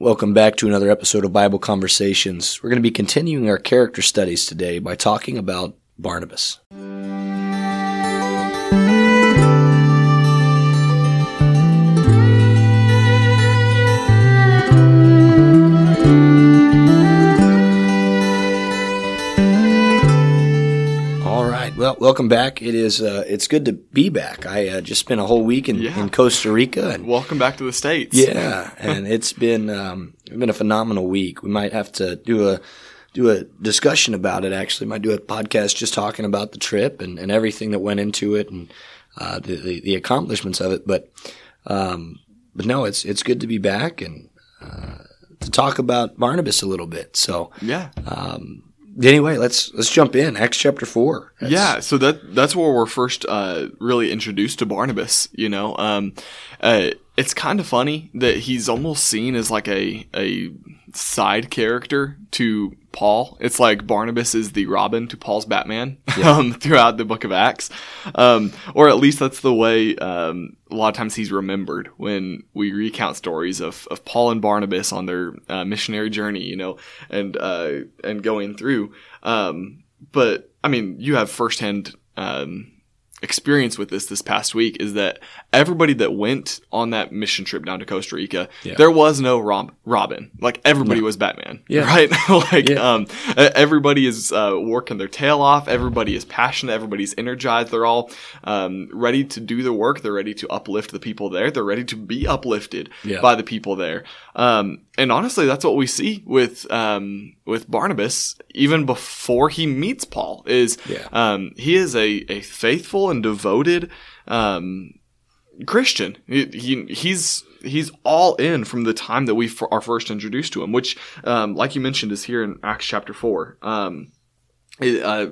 Welcome back to another episode of Bible Conversations. We're going to be continuing our character studies today by talking about Barnabas. Well, welcome back. It is. Uh, it's good to be back. I uh, just spent a whole week in, Yeah. in Costa Rica, and Welcome back to the states. yeah, and it's been um, it's been a phenomenal week. We might have to do a do a discussion about it. Actually, might do a podcast just talking about the trip and, and everything that went into it and uh, the, the the accomplishments of it. But um, but no, it's it's good to be back and uh, to talk about Barnabas a little bit. So yeah, anyway, let's let's jump in Acts chapter four. That's- yeah. So that that's where we're first uh, really introduced to Barnabas. You know, um, uh, it's kind of funny that he's almost seen as like a a side character to Paul. It's like Barnabas is the Robin to Paul's Batman um, throughout the Book of Acts, um, or at least that's the way um, a lot of times he's remembered when we recount stories of, of Paul and Barnabas on their uh, missionary journey. You know, and uh, and going through. Um, but I mean, you have firsthand um, experience with this this past week. Is that everybody that went on that mission trip down to Costa Rica, Yeah. there was no Rob- Robin. Like everybody was Batman. Yeah. Right. like Yeah. um, everybody is uh, working their tail off. Everybody is passionate. Everybody's energized. They're all um, ready to do the work. They're ready to uplift the people there. They're ready to be uplifted Yeah. by the people there. Um, and honestly, that's what we see with um, with Barnabas even before he meets Paul. Is Yeah. um, he is a, a faithful and devoted um, Christian. He, he he's he's all in from the time that we are first introduced to him, which, um, like you mentioned, is here in Acts chapter four. Um, uh,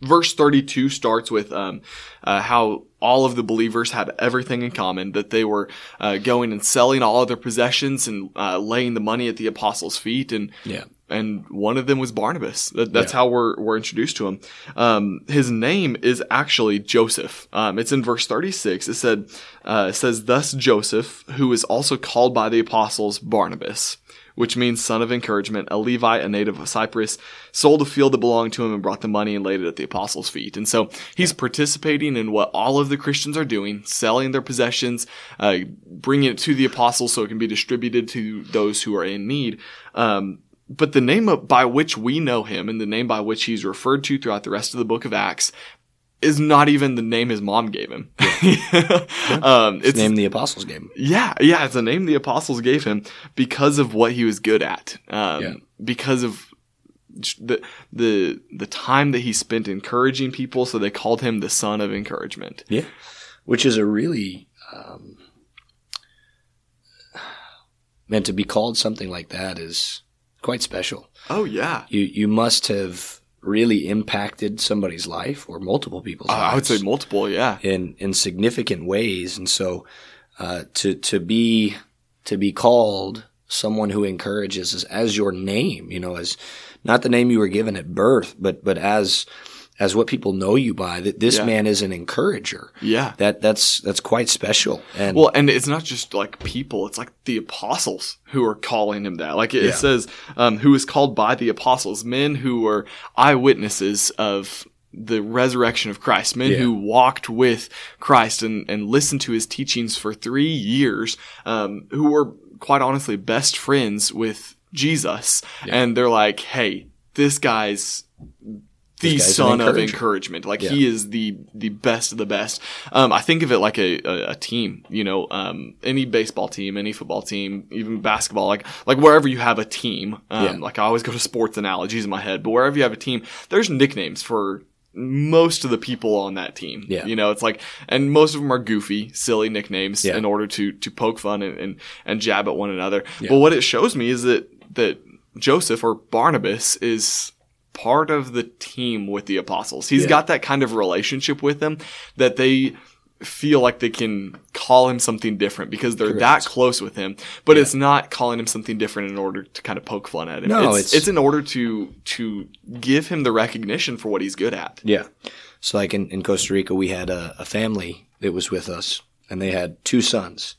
verse 32 starts with um, uh, how all of the believers had everything in common that they were uh, going and selling all of their possessions and uh, laying the money at the apostles' feet and Yeah. and one of them was Barnabas. That, that's Yeah. how we're we're introduced to him. Um, his name is actually Joseph. Um, it's in verse thirty six. It said uh, it says thus Joseph, who is also called by the apostles Barnabas, which means son of encouragement, a Levite, a native of Cyprus, sold a field that belonged to him and brought the money and laid it at the apostles' feet. And so he's participating in what all of the Christians are doing, selling their possessions, uh, bringing it to the apostles so it can be distributed to those who are in need. Um, but the name by which we know him and the name by which he's referred to throughout the rest of the book of Acts is not even the name his mom gave him. um, it's Name the apostles game. yeah, yeah, it's a name the apostles gave him because of what he was good at. Um, Yeah. because of the the the time that he spent encouraging people, so they called him the son of encouragement. Yeah, which is a really um, meant to be called something like that is quite special. Oh yeah, You you must have really impacted somebody's life or multiple people's Uh, I would say multiple. Yeah, in in significant ways, and so uh, to to be to be called someone who encourages as, as your name, you know, as not the name you were given at birth, but but as as what people know you by. That this Yeah. man is an encourager. yeah. That that's that's quite special. And Well, and it's not just like people; it's like the apostles who are calling him that. Like it, Yeah. it says, um, "Who is called by the apostles, men who were eyewitnesses of." The resurrection of Christ, men Yeah. who walked with Christ and, and listened to his teachings for three years, um, who were quite honestly best friends with Jesus. And they're like, hey, this guy's the This guy's an son of encouragement. Like Yeah. he is the the best of the best. Um, I think of it like a, a, a team. You know, um, any baseball team, any football team, even basketball. Like like wherever you have a team. Um, Yeah. Like I always go to sports analogies in my head, but wherever you have a team, there's nicknames for most of the people on that team. Yeah. You know, it's like, and most of them are goofy, silly nicknames Yeah. in order to, to poke fun and, and, and jab at one another. Yeah. But what it shows me is that, that Joseph or Barnabas is part of the team with the apostles. He's Yeah. got that kind of relationship with them that they feel like they can call him something different because they're that close with him. But it's not calling him something different in order to kind of poke fun at him. No, it's, it's- it's in order to to give him the recognition for what he's good at. Yeah. So like in, in Costa Rica, we had a, a family that was with us and they had two sons.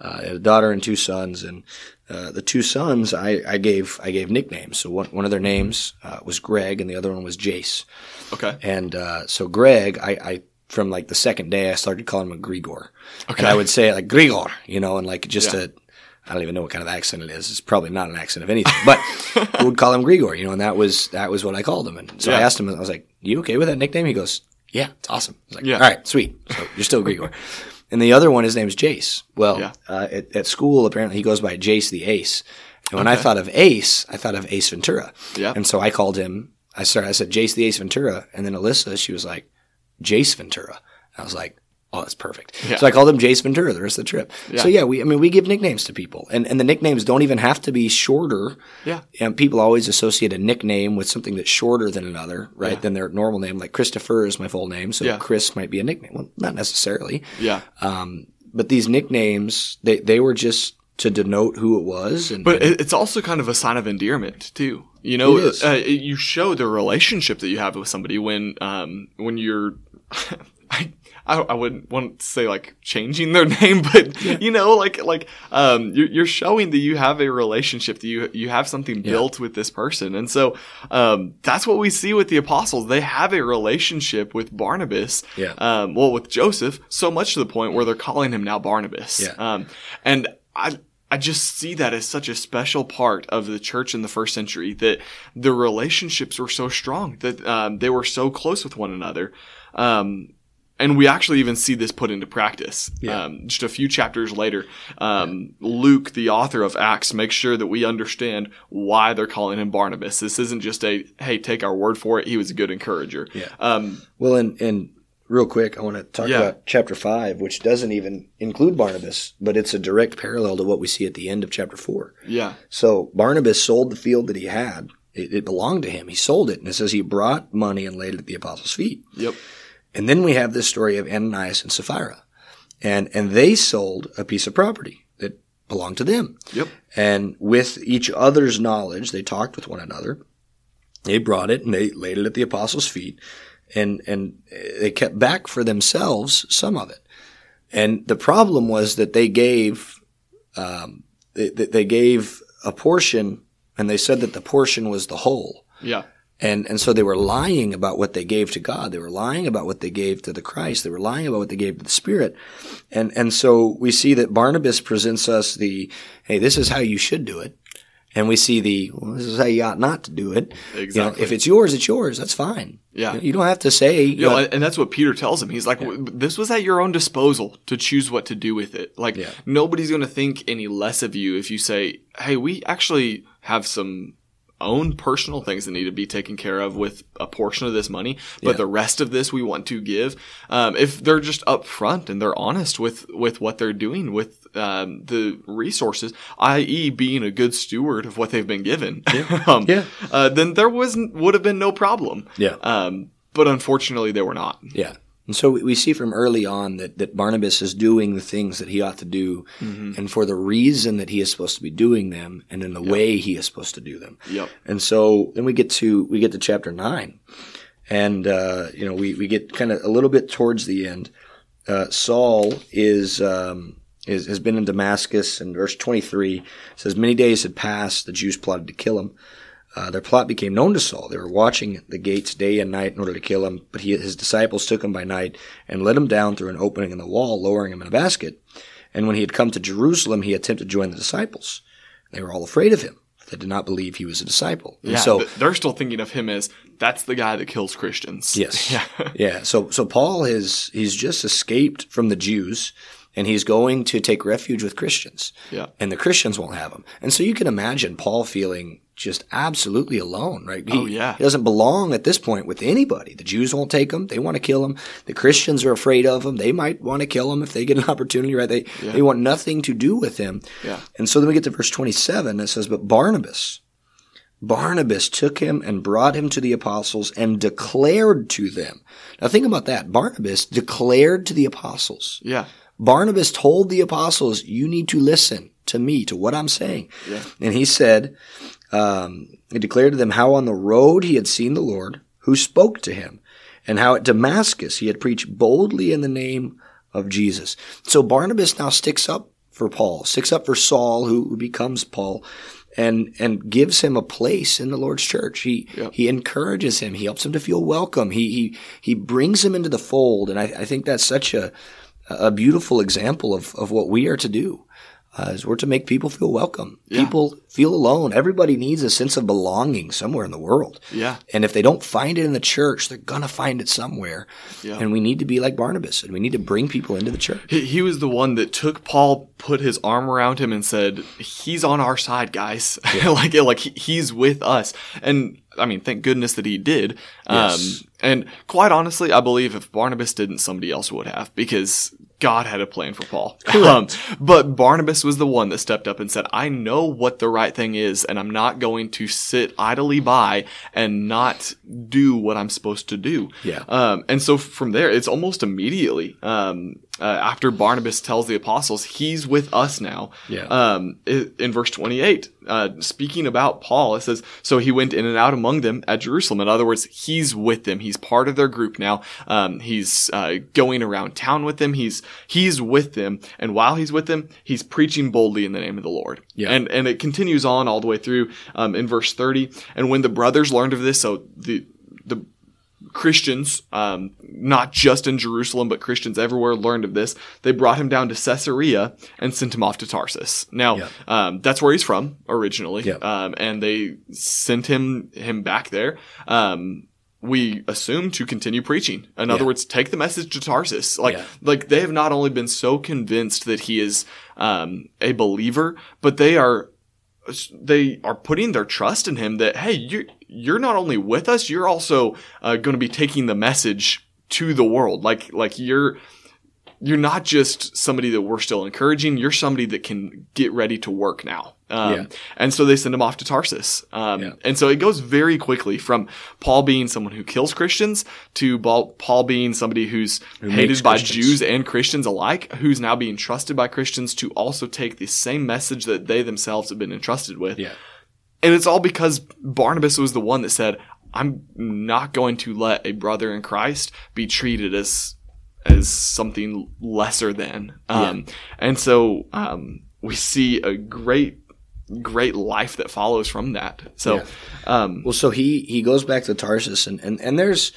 Uh, they had a daughter and two sons and uh, the two sons, I, I gave I gave nicknames. So one one of their names uh, was Greg, and the other one was Jace. Okay. And uh, so Greg, I, I from like the second day, I started calling him Grigor. Okay. And I would say like Grigor, you know, and like just Yeah. a, I don't even know what kind of accent it is. It's probably not an accent of anything, but I would call him Grigor, you know, and that was, that was what I called him. And so I asked him, I was like, you okay with that nickname? He goes, yeah, it's awesome. I was like, Yeah. all right, sweet. So you're still Grigor. and the other one, his name's Jace. Well, Yeah. uh, at, at school, apparently he goes by Jace the Ace. And when I thought of Ace, I thought of Ace Ventura. Yeah. And so I called him, I started, I said, Jace the Ace Ventura. And then Alyssa, she was like, Jace Ventura. I was like, oh, that's perfect. Yeah. So I called him Jace Ventura the rest of the trip. Yeah. So yeah, we, I mean, we give nicknames to people and, and the nicknames don't even have to be shorter. Yeah. And people always associate a nickname with something that's shorter than another, right? Yeah. Than their normal name. Like Christopher is my full name. So Yeah. Chris might be a nickname. Well, not necessarily. Yeah. Um, but these nicknames, they, they were just to denote who it was. And, But and- it's also kind of a sign of endearment too. You know. Uh, you show the relationship that you have with somebody when um, when you're. I, I I wouldn't want to say like changing their name, but you know, like like um, you're, you're showing that you have a relationship, that you you have something built with this person, and so um, that's what we see with the apostles. They have a relationship with Barnabas, Yeah. um, well, with Joseph, so much to the point where they're calling him now Barnabas. Yeah. Um, and I, I just see that as such a special part of the church in the first century that the relationships were so strong that um, they were so close with one another. Um, and we actually even see this put into practice. Yeah. Um, just a few chapters later, um, Luke, the author of Acts, makes sure that we understand why they're calling him Barnabas. This isn't just a, hey, take our word for it. He was a good encourager. Yeah. Um, Well, and, and real quick, I want to talk Yeah. about chapter five, which doesn't even include Barnabas, but it's a direct parallel to what we see at the end of chapter four. yeah. So Barnabas sold the field that he had. It, it belonged to him. He sold it. And it says he brought money and laid it at the apostles' feet. Yep. And then we have this story of Ananias and Sapphira. And, and they sold a piece of property that belonged to them. Yep. And with each other's knowledge, they talked with one another. They brought it and they laid it at the apostles' feet, and and they kept back for themselves some of it. And the problem was that they gave, um, they, they they gave a portion, and they said that the portion was the whole. Yeah. And and so they were lying about what they gave to God. They were lying about what they gave to the Christ. They were lying about what they gave to the Spirit. And and so we see that Barnabas presents us the hey, this is how you should do it. And we see the well, this is how you ought not to do it. You know, Exactly. if it's yours, it's yours. That's fine. Yeah. You, know, you don't have to say. You know, uh, and that's what Peter tells him. He's like, "W- "This was at your own disposal to choose what to do with it. Like, Yeah. nobody's going to think any less of you if you say, "Hey, we actually have some own personal things that need to be taken care of with a portion of this money, but Yeah. the rest of this we want to give." Um, if they're just upfront and they're honest with with what they're doing with um, the resources, i.e., being a good steward of what they've been given, um, Yeah. uh, then there wasn't would have been no problem. Yeah. Um, but unfortunately, they were not. Yeah. And so we- see from early on that, that Barnabas is doing the things that he ought to do and for the reason that he is supposed to be doing them and in the way he is supposed to do them. Yep. And so then we get to we get to chapter nine, and uh, you know we we get kind of a little bit towards the end. Uh, Saul is um, is has been in Damascus, and verse twenty three says many days had passed. The Jews plotted to kill him. Uh, their plot became known to Saul. They were watching the gates day and night in order to kill him, but he, his disciples took him by night and let him down through an opening in the wall, lowering him in a basket. And when he had come to Jerusalem, he attempted to join the disciples. They were all afraid of him. They did not believe he was a disciple. And Yeah. so they're still thinking of him as that's the guy that kills Christians. Yes. Yeah. yeah. So so Paul has he's just escaped from the Jews and he's going to take refuge with Christians. Yeah. And the Christians won't have him. And so you can imagine Paul feeling just absolutely alone, right? He, Oh, yeah. He doesn't belong at this point with anybody. The Jews won't take him. They want to kill him. The Christians are afraid of him. They might want to kill him if they get an opportunity, right? They Yeah. they want nothing to do with him. Yeah. And so then we get to verse 27. It says, But Barnabas, Barnabas took him and brought him to the apostles and declared to them. Now think about that. Barnabas declared to the apostles. Yeah. Barnabas told the apostles, you need to listen to me, to what I'm saying. Yeah. And he said, um, he declared to them how on the road he had seen the Lord who spoke to him and how at Damascus he had preached boldly in the name of Jesus. So Barnabas now sticks up for Paul, sticks up for Saul, who, who becomes Paul, and and gives him a place in the Lord's church. He Yep. he encourages him. He helps him to feel welcome. He he he brings him into the fold, and I, I think that's such a a beautiful example of of what we are to do. Uh, is we're to make people feel welcome. Yeah. People feel alone. Everybody needs a sense of belonging somewhere in the world. Yeah. And if they don't find it in the church, they're gonna find it somewhere. Yeah. And we need to be like Barnabas, and we need to bring people into the church. He, he was the one that took Paul, put his arm around him, and said, "He's on our side, guys. like, like he, he's with us." And I mean, thank goodness that he did. Yes. Um, and quite honestly, I believe if Barnabas didn't, somebody else would have, because God had a plan for Paul. Um, but Barnabas was the one that stepped up and said, "I know what the right thing is, and I'm not going to sit idly by and not do what I'm supposed to do." Yeah. Um, and so from there, it's almost immediately um, uh, after Barnabas tells the apostles, he's with us now. Yeah. Um, in verse 28, uh, speaking about Paul, it says, So he went in and out among them at Jerusalem. In other words, he's with them. He's part of their group now. Um, he's uh, going around town with them. He's he's with them. And while he's with them, he's preaching boldly in the name of the Lord. Yeah. And, and it continues on all the way through um, in verse 30. And when the brothers learned of this, so the the Christians, um, not just in Jerusalem, but Christians everywhere learned of this. They brought him down to Caesarea and sent him off to Tarsus. Now, Yeah. um, that's where he's from originally. Yeah. Um, and they sent him, him back there. Um, we assume to continue preaching. In other Yeah. words, take the message to Tarsus. Like, like they have not only been so convinced that he is, um, a believer, but they are they are putting their trust in him that hey you're you're not only with us you're also uh, going to be taking the message to the world. Like like you're you're not just somebody that we're still encouraging you're somebody that can get ready to work now um, Yeah. and so they send him off to tarsus um, Yeah. and so it goes very quickly from paul being someone who kills christians to paul, being somebody who's makes hated by jews and christians alike who's now being trusted by christians to also take the same message that they themselves have been entrusted with Yeah. and it's all because Barnabas was the one that said, I'm not going to let a brother in Christ be treated as as something lesser than. Um, And so um, we see a great, great life that follows from that. So, Yeah. um, Well, so he he goes back to Tarsus, and and, and there's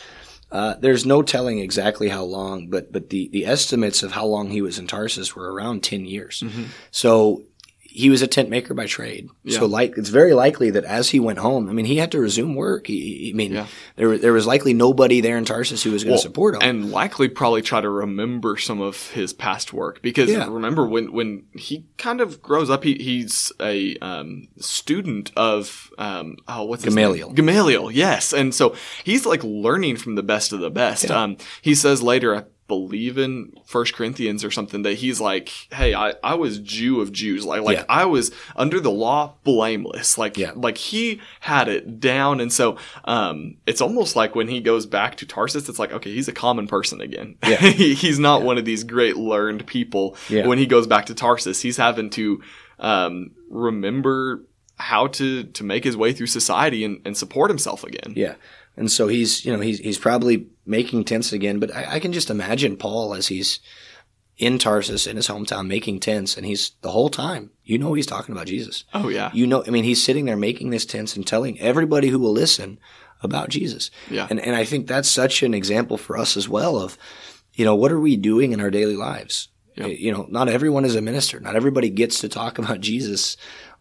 uh, there's no telling exactly how long, but but the the estimates of how long he was in Tarsus were around ten years. So he was a tent maker by trade. So like it's very likely that as he went home, I mean, he had to resume work. He, I mean, Yeah. there there was likely nobody there in Tarsus who was going to support him. and likely probably try to remember some of his past work because Yeah. remember when when he kind of grows up he, he's a um, student of um, oh what's his Gamaliel. name? Gamaliel yes and so he's like learning from the best of the best um, he says later I believe in First Corinthians or something that he's like hey I, I was Jew of Jews like like Yeah. I was under the law blameless like Yeah. like he had it down and so um it's almost like when he goes back to tarsus it's like okay he's a common person again Yeah. He- he's not one of these great learned people Yeah. when he goes back to tarsus he's having to um remember how to to make his way through society and, and support himself again Yeah. And so he's, you know, he's, he's probably making tents again, but I, I can just imagine Paul as he's in Tarsus in his hometown making tents and he's the whole time, you know, he's talking about Jesus. oh yeah You know, I mean, he's sitting there making this tents and telling everybody who will listen about Jesus. Yeah. And, and I think that's such an example for us as well of, you know, what are we doing in our daily lives? Yeah. You know, not everyone is a minister. Not everybody gets to talk about Jesus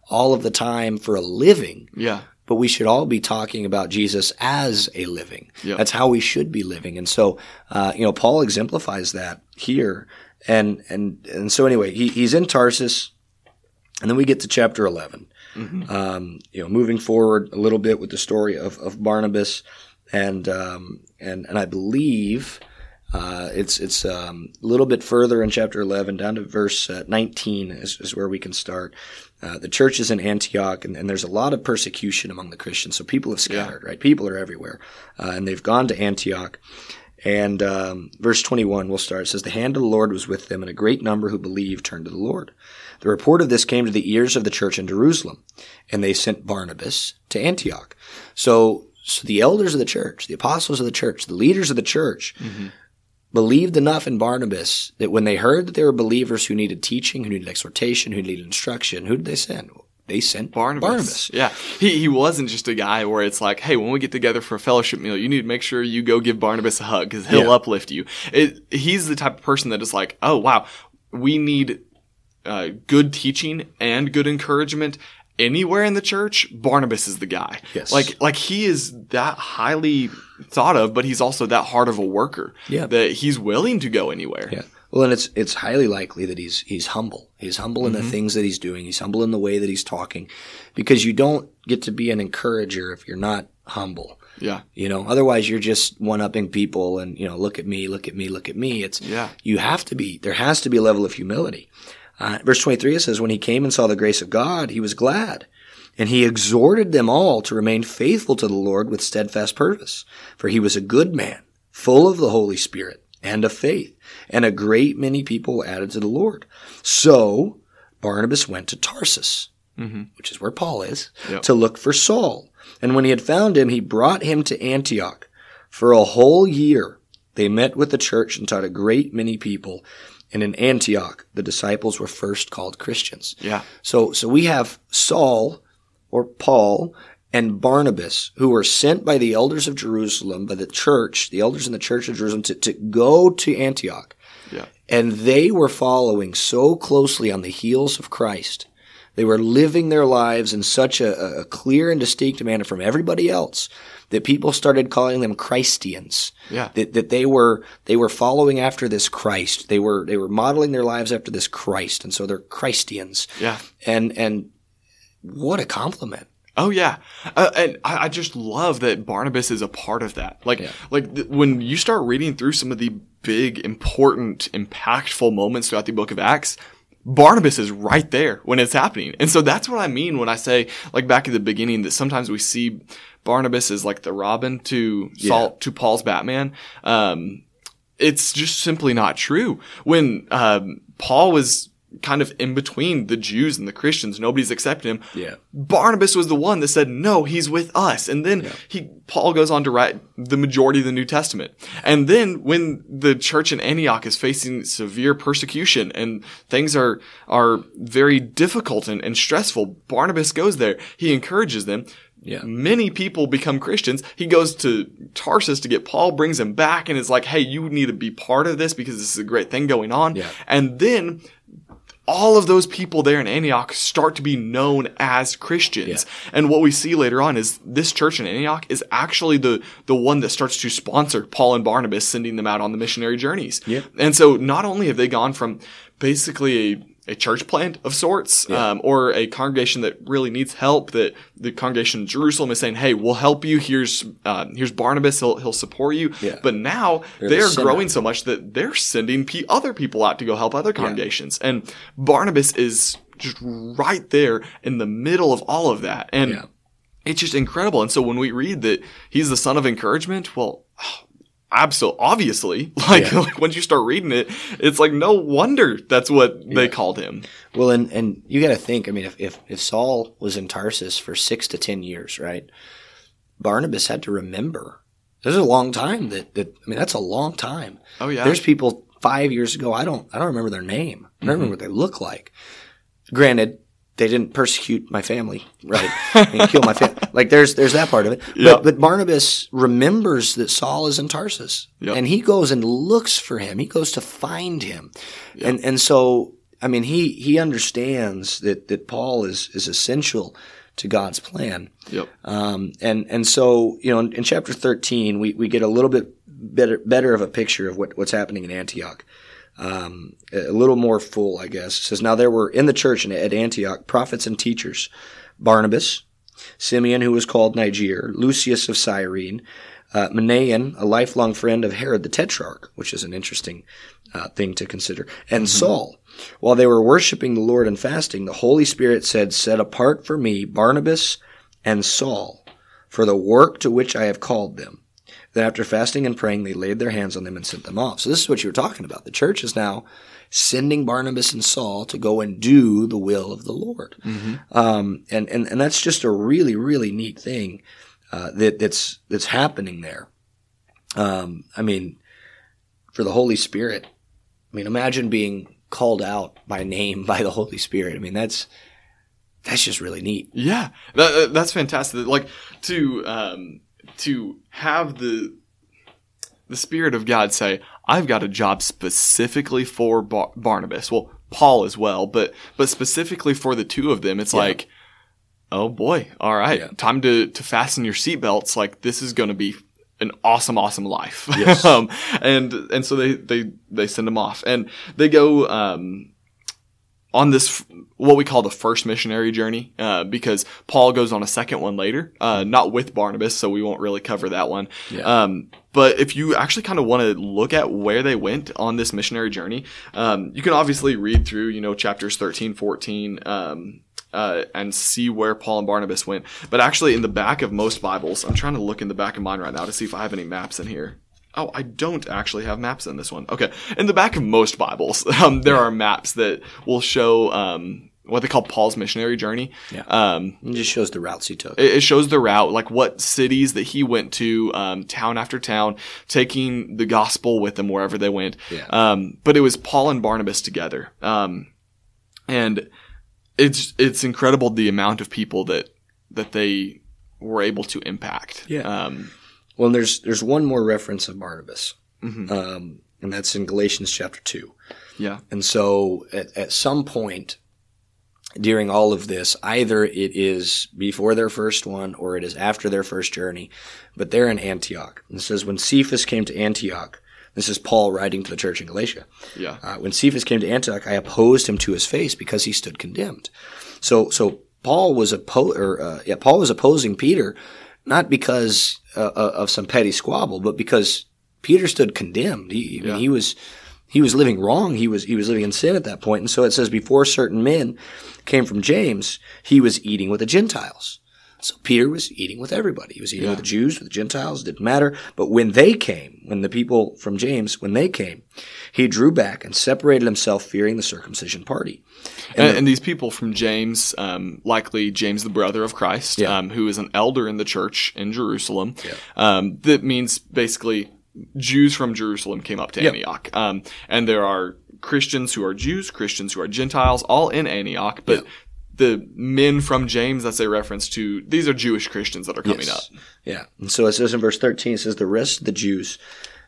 all of the time for a living yeah but we should all be talking about Jesus as a living. That's how we should be living. And so, uh, you know, Paul exemplifies that here. And, and, and so anyway, he, he's in Tarsus and then we get to chapter 11. Um, you know, moving forward a little bit with the story of, of Barnabas and, um, and, and I believe, uh, it's it's um, a little bit further in chapter 11, down to verse uh, 19 is, is where we can start. Uh, the church is in Antioch, and, and there's a lot of persecution among the Christians. So people have scattered, right? People are everywhere, uh, and they've gone to Antioch. And um, verse 21, we'll start. It says, The hand of the Lord was with them, and a great number who believed turned to the Lord. The report of this came to the ears of the church in Jerusalem, and they sent Barnabas to Antioch. So, so the elders of the church, the apostles of the church, the leaders of the church, believed enough in Barnabas that when they heard that there were believers who needed teaching, who needed exhortation, who needed instruction, who did they send? They sent Barnabas. Barnabas. Yeah. He, he wasn't just a guy where it's like, hey, when we get together for a fellowship meal, you need to make sure you go give Barnabas a hug because he'll Yeah. uplift you. It, he's the type of person that is like, oh, wow, we need uh, good teaching and good encouragement anywhere in the church. Barnabas is the guy. Yes. Like, like he is that highly thought of, but he's also that hard of a worker. Yeah. That he's willing to go anywhere. Yeah. Well, and it's it's highly likely that he's he's humble. He's humble in the things that he's doing. He's humble in the way that he's talking, because you don't get to be an encourager if you're not humble. Yeah. You know, otherwise you're just one upping people and you know, look at me, look at me, look at me. It's Yeah. you have to be there has to be a level of humility. Uh, verse 23 it says when he came and saw the grace of God, he was glad. And he exhorted them all to remain faithful to the Lord with steadfast purpose, for he was a good man, full of the Holy Spirit and of faith, and a great many people were added to the Lord. So Barnabas went to Tarsus, mm-hmm. which is where Paul is, Yep. to look for Saul. And when he had found him, he brought him to Antioch. For a whole year, they met with the church and taught a great many people. And in Antioch, the disciples were first called Christians. Yeah. So, so we have Saul or Paul and Barnabas who were sent by the elders of Jerusalem, by the church, the elders in the church of Jerusalem to, to go to Antioch. Yeah. And they were following so closely on the heels of Christ. They were living their lives in such a, a clear and distinct manner from everybody else that people started calling them Christians. Yeah. That, that they were they were following after this Christ. They were they were modeling their lives after this Christ, and so they're Christians. Yeah. And and what a compliment. Oh yeah, uh, and I, I just love that Barnabas is a part of that. Like, Yeah. like th- when you start reading through some of the big, important, impactful moments throughout the Book of Acts, Barnabas is right there when it's happening, and so that's what I mean when I say, like back at the beginning, that sometimes we see Barnabas as like the Robin to Saul to Paul's Batman. Um, it's just simply not true. When um, Paul was kind of in between the Jews and the Christians, nobody's accepting him. Yeah. Barnabas was the one that said, "No, he's with us." And then he Paul goes on to write the majority of the New Testament. And then when the church in Antioch is facing severe persecution and things are are very difficult and, and stressful, Barnabas goes there. He encourages them. Yeah. Many people become Christians. He goes to Tarsus to get Paul, brings him back, and is like, "Hey, you need to be part of this because this is a great thing going on." Yeah. And then all of those people there in Antioch start to be known as Christians. And what we see later on is this church in Antioch is actually the, the one that starts to sponsor Paul and Barnabas, sending them out on the missionary journeys. Yeah. And so not only have they gone from basically a, a church plant of sorts, um, or a congregation that really needs help, that the congregation in Jerusalem is saying, Hey, we'll help you. Here's, uh, here's Barnabas. He'll, he'll support you. Yeah. But now They're they are center. growing so much that they're sending pe- other people out to go help other congregations. And Barnabas is just right there in the middle of all of that. And Yeah. it's just incredible. And so when we read that he's the son of encouragement, well, absolutely, obviously, like, Yeah. like once you start reading it, it's like no wonder that's what they called him. Well, and and you got to think. I mean, if, if if Saul was in Tarsus for six to ten years, right? Barnabas had to remember. There's a long time that that I mean, that's a long time. Oh yeah. There's people five years ago. I don't I don't remember their name. I don't mm-hmm. remember what they look like. Granted, they didn't persecute my family, right? and kill my family. Like there's there's that part of it. Yeah. But but Barnabas remembers that Saul is in Tarsus, Yeah. and he goes and looks for him. He goes to find him, and and so I mean he he understands that that Paul is is essential to God's plan. Yep. Um, and and so you know in, in chapter thirteen we, we get a little bit better better of a picture of what, what's happening in Antioch. Um, a little more full, I guess. It says now there were in the church at Antioch prophets and teachers, Barnabas, Simeon who was called Niger, Lucius of Cyrene, uh, Manaen, a lifelong friend of Herod the Tetrarch, which is an interesting uh, thing to consider, and Saul. While they were worshiping the Lord and fasting, the Holy Spirit said, "Set apart for me Barnabas and Saul for the work to which I have called them." Then, after fasting and praying, they laid their hands on them and sent them off. So this is what you were talking about. The church is now sending Barnabas and Saul to go and do the will of the Lord, um, and and and that's just a really really neat thing uh, that that's that's happening there. Um, I mean, for the Holy Spirit. I mean, imagine being called out by name by the Holy Spirit. I mean, that's that's just really neat. Yeah, that, that's fantastic. Like to um, to have the the Spirit of God say, "I've got a job specifically for Bar- Barnabas." Well, Paul as well, but but specifically for the two of them, it's Yeah. like, oh boy, all right, Yeah. time to to fasten your seatbelts. Like this is going to be an awesome, awesome life. Yes. um, and and so they they they send them off, and they go. Um, on this what we call the first missionary journey uh, because paul goes on a second one later uh, not with barnabas so we won't really cover that one. Yeah. um, but if you actually kind of want to look at where they went on this missionary journey um, you can obviously read through you know chapters 13 14 um, uh, and see where paul and barnabas went. But actually in the back of most bibles i'm trying to look in the back of mine right now to see if i have any maps in here Oh, I don't actually have maps in this one. Okay. In the back of most Bibles, um, there are maps that will show um, what they call Paul's missionary journey. Yeah. Um, It just shows the routes he took. it, it shows the route, like what cities that he went to, um, town after town, taking the gospel with them wherever they went. Yeah. Um, but it was Paul and Barnabas together. Um, and it's it's incredible the amount of people that that they were able to impact. Yeah. Um, Well, there's there's one more reference of Barnabas, mhm. um, and that's in Galatians chapter two. yeah. And so, at, at some point during all of this, either it is before their first one or it is after their first journey, but they're in Antioch. And it says, when Cephas came to Antioch, this is Paul writing to the church in Galatia. Yeah. Uh, when Cephas came to Antioch, I opposed him to his face because he stood condemned. So, so Paul was oppo- or uh, yeah, Paul was opposing Peter, not because uh, uh, of some petty squabble, but because Peter stood condemned. He, I mean, he was he was living wrong. He was he was living in sin at that point. And so it says before certain men came from James, he was eating with the Gentiles. So Peter was eating with everybody. He was eating Yeah. with the Jews, with the Gentiles, didn't matter. But when they came, when the people from James, when they came, he drew back and separated himself, fearing the circumcision party. And, and these people from James, um, likely James, the brother of Christ, Yeah. um, who is an elder in the church in Jerusalem. Yeah. Um, that means basically Jews from Jerusalem came up to. Antioch. Um, and there are Christians who are Jews, Christians who are Gentiles, all in Antioch. But Yeah. The men from James, that's a reference to, these are Jewish Christians that are coming Yes. up. Yeah. And so it says in verse 13, it says, The rest of the Jews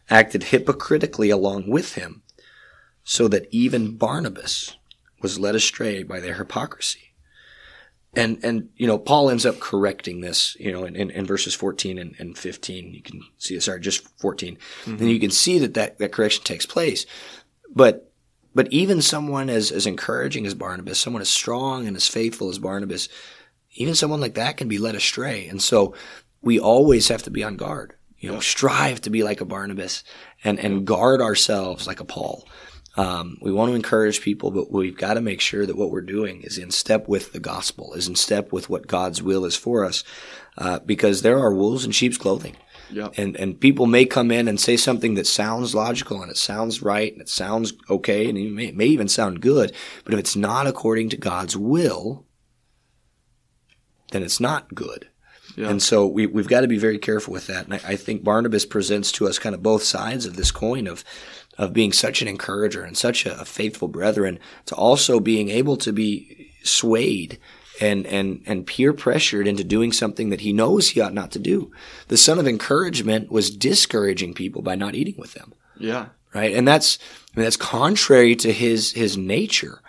acted hypocritically along with him, so that even Barnabas was led astray by their hypocrisy. And, and, you know, Paul ends up correcting this, you know, in, in, in verses 14 and, and 15. You can see, sorry, just 14. Mm-hmm. And you can see that, that that correction takes place. But, but even someone as, as encouraging as Barnabas, someone as strong and as faithful as Barnabas, even someone like that can be led astray. And so we always have to be on guard. You know, strive to be like a Barnabas and, and guard ourselves like a Paul. Um, we want to encourage people, but we've got to make sure that what we're doing is in step with the gospel, is in step with what God's will is for us, uh, because there are wolves in sheep's clothing. Yep. And, and people may come in and say something that sounds logical and it sounds right and it sounds okay and it may, it may even sound good, but if it's not according to God's will, then it's not good. Yeah. And so we, we've got to be very careful with that. And I, I think Barnabas presents to us kind of both sides of this coin of, of being such an encourager and such a, a faithful brethren to also being able to be swayed and, and, and peer pressured into doing something that he knows he ought not to do. The son of encouragement was discouraging people by not eating with them yeah. right? And that's I mean, that's contrary to his his nature.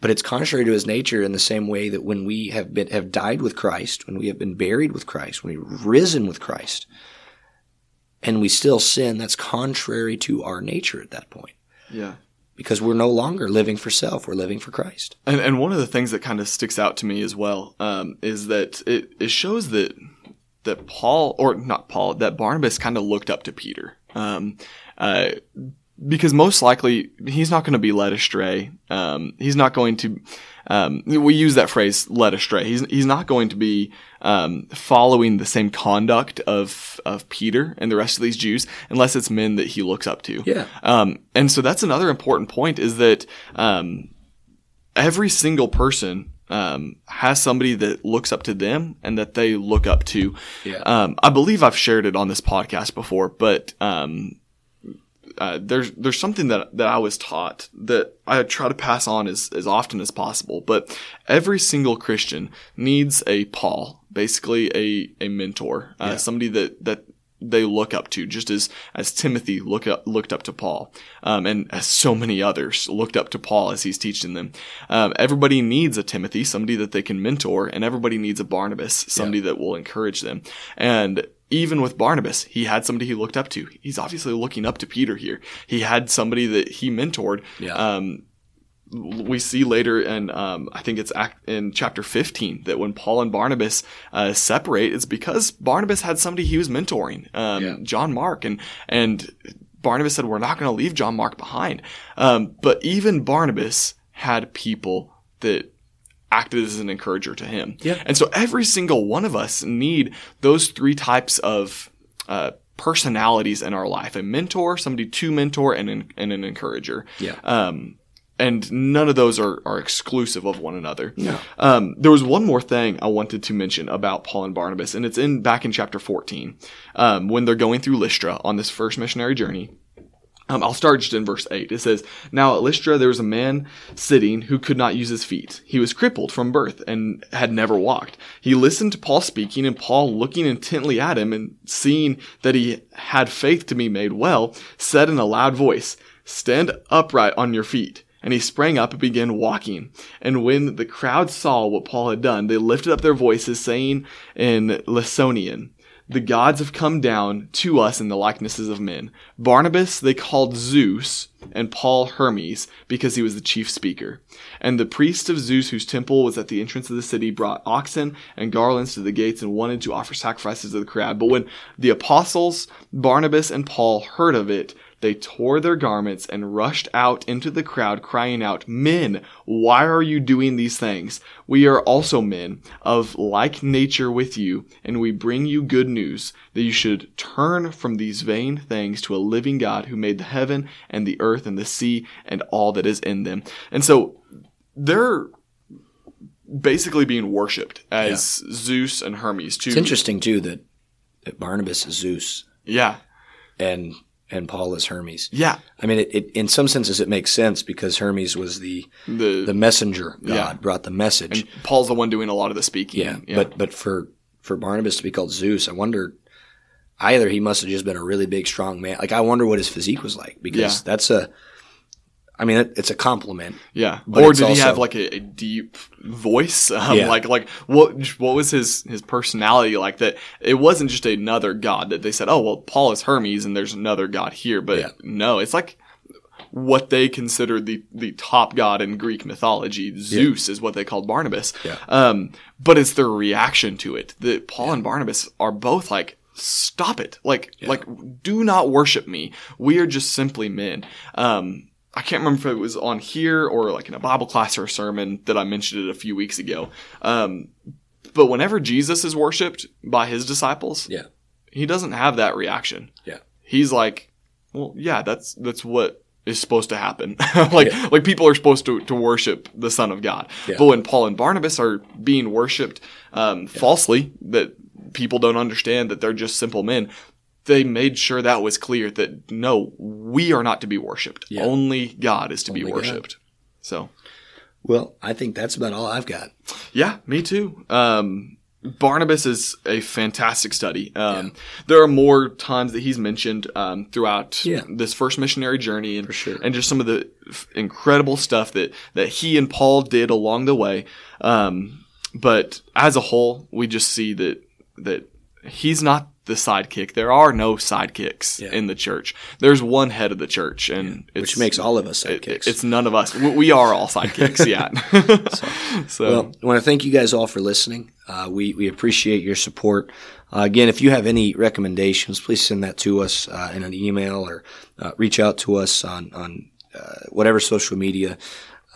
But it's contrary to his nature in the same way that when we have been have died with Christ, when we have been buried with Christ, when we've risen with Christ, and we still sin, that's contrary to our nature at that point. Yeah. Because we're no longer living for self, we're living for Christ. And and one of the things that kind of sticks out to me as well um, is that it, it shows that that Paul or not Paul that Barnabas kind of looked up to Peter. Um, uh, because most likely he's not going to be led astray. Um, he's not going to. Um, we use that phrase "led astray." He's he's not going to be um, following the same conduct of of Peter and the rest of these Jews unless it's men that he looks up to. Yeah. Um, and so that's another important point is that um, every single person um, has somebody that looks up to them and that they look up to. Yeah. Um, I believe I've shared it on this podcast before, but um, uh, there's there's something that that I was taught that I try to pass on as as often as possible. But every single Christian needs a Paul, basically a a mentor, uh, Yeah. somebody that that they look up to, just as as Timothy look up, looked up to Paul, um, and as so many others looked up to Paul as he's teaching them. Um, everybody needs a Timothy, somebody that they can mentor, and everybody needs a Barnabas, somebody that will encourage them. And even with Barnabas, he had somebody he looked up to. He's obviously looking up to Peter here. He had somebody that he mentored. Yeah. Um, we see later in um, I think it's act, in chapter 15 that when Paul and Barnabas uh, separate, it's because Barnabas had somebody he was mentoring, um, Yeah. John Mark, and and Barnabas said, "We're not going to leave John Mark behind." Um, but even Barnabas had people that acted as an encourager to him. Yeah. And so every single one of us need those three types of uh, personalities in our life: a mentor, somebody to mentor, and an, and an encourager. Yeah. Um, and none of those are, are exclusive of one another. No. Um, there was one more thing I wanted to mention about Paul and Barnabas, and it's in back in chapter 14, um, when they're going through Lystra on this first missionary journey. Um, I'll start just in verse 8. It says, Now at Lystra there was a man sitting who could not use his feet. He was crippled from birth and had never walked. He listened to Paul speaking, and Paul, looking intently at him and seeing that he had faith to be made well, said in a loud voice, Stand upright on your feet. And he sprang up and began walking. And when the crowd saw what Paul had done, they lifted up their voices, saying in Lycaonian, the gods have come down to us in the likenesses of men. Barnabas they called Zeus, and Paul Hermes, because he was the chief speaker. And the priest of Zeus, whose temple was at the entrance of the city, brought oxen and garlands to the gates and wanted to offer sacrifices to the crowd. But when the apostles, Barnabas and Paul, heard of it, they tore their garments and rushed out into the crowd, crying out, Men, why are you doing these things? We are also men of like nature with you, and we bring you good news that you should turn from these vain things to a living God who made the heaven and the earth and the sea and all that is in them. And so they're basically being worshipped as Zeus and Hermes. Two, It's interesting too that, that Barnabas is Zeus yeah, and and Paul is Hermes. yeah. I mean, it, it, in some senses, it makes sense because Hermes was the The, the messenger God, Yeah. brought the message. and Paul's the one doing a lot of the speaking. yeah, but but for for Barnabas to be called Zeus, I wonder either he must have just been a really big, strong man. Like I wonder what his physique was like because Yeah. that's a, I mean, it, it's a compliment. Yeah, or did he have like a, a deep voice? Um, Yeah. Like like what what was his his personality like? That it wasn't just another god that they said, oh well, Paul is Hermes and there's another god here, but Yeah. no, it's like what they considered the the top god in Greek mythology. Zeus is what they called Barnabas. Yeah. Um, but it's their reaction to it that Paul and Barnabas are both like. Stop it! Like, like, do not worship me. We are just simply men. Um, I can't remember if it was on here or like in a Bible class or a sermon that I mentioned it a few weeks ago. Um, but whenever Jesus is worshipped by his disciples, Yeah, he doesn't have that reaction. yeah, He's like, well, yeah, that's that's what is supposed to happen. like like people are supposed to, to worship the Son of God. Yeah. But when Paul and Barnabas are being worshipped um, falsely, that people don't understand that they're just simple men. They made sure that was clear that no, we are not to be worshipped. Yeah. Only God is to be Only God. worshipped. So Well, I think that's about all I've got. yeah, me too. Um, Barnabas is a fantastic study. Um, There are more times that he's mentioned um, throughout Yeah. this first missionary journey, and sure. and just some of the f- incredible stuff that that he and Paul did along the way. Um, but as a whole, we just see that that he's not the sidekick. There are no sidekicks Yeah. in the church. There's one head of the church, and it's, Which makes all of us it- sidekicks. it's none of us. We, are all sidekicks. Yeah. so, Well, I want to thank you guys all for listening. Uh, we we appreciate your support. Uh, again, if you have any recommendations, please send that to us uh, in an email or uh, reach out to us on on uh, whatever social media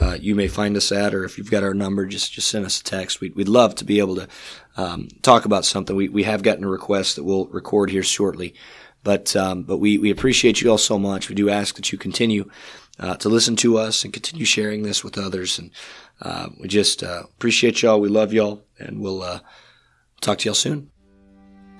uh, you may find us at, or if you've got our number, just just send us a text. We'd, we'd love to be able to um, talk about something. We we have gotten a request that we'll record here shortly, but um, but we we appreciate you all so much. We do ask that you continue uh, to listen to us and continue sharing this with others. And uh, we just uh, appreciate y'all. We love y'all, and we'll uh, talk to y'all soon.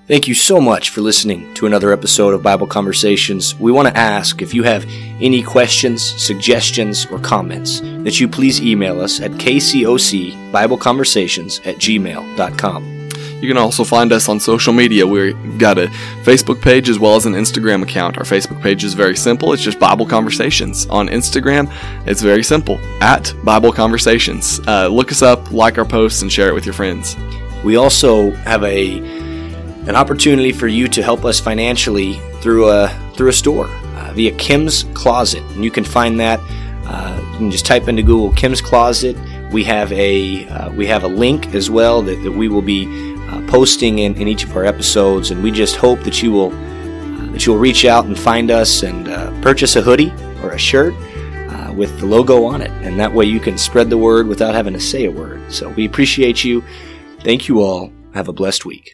Thank you so much for listening to another episode of Bible Conversations. We want to ask if you have any questions, suggestions, or comments that you please email us at kcocbibleconversations at gmail.com. You can also find us on social media. We've got a Facebook page as well as an Instagram account. Our Facebook page is very simple. It's just Bible Conversations. On Instagram, it's very simple at Bible Conversations. Uh, look us up, like our posts, and share it with your friends. We also have a an opportunity for you to help us financially through a through a store uh, via Kim's Kloset, and you can find that. Uh, you can just type into Google Kim's Kloset. We have a uh, we have a link as well that, that we will be uh, posting in, in each of our episodes, and we just hope that you will uh, that you will reach out and find us and uh, purchase a hoodie or a shirt uh, with the logo on it, and that way you can spread the word without having to say a word. So we appreciate you. Thank you all. Have a blessed week.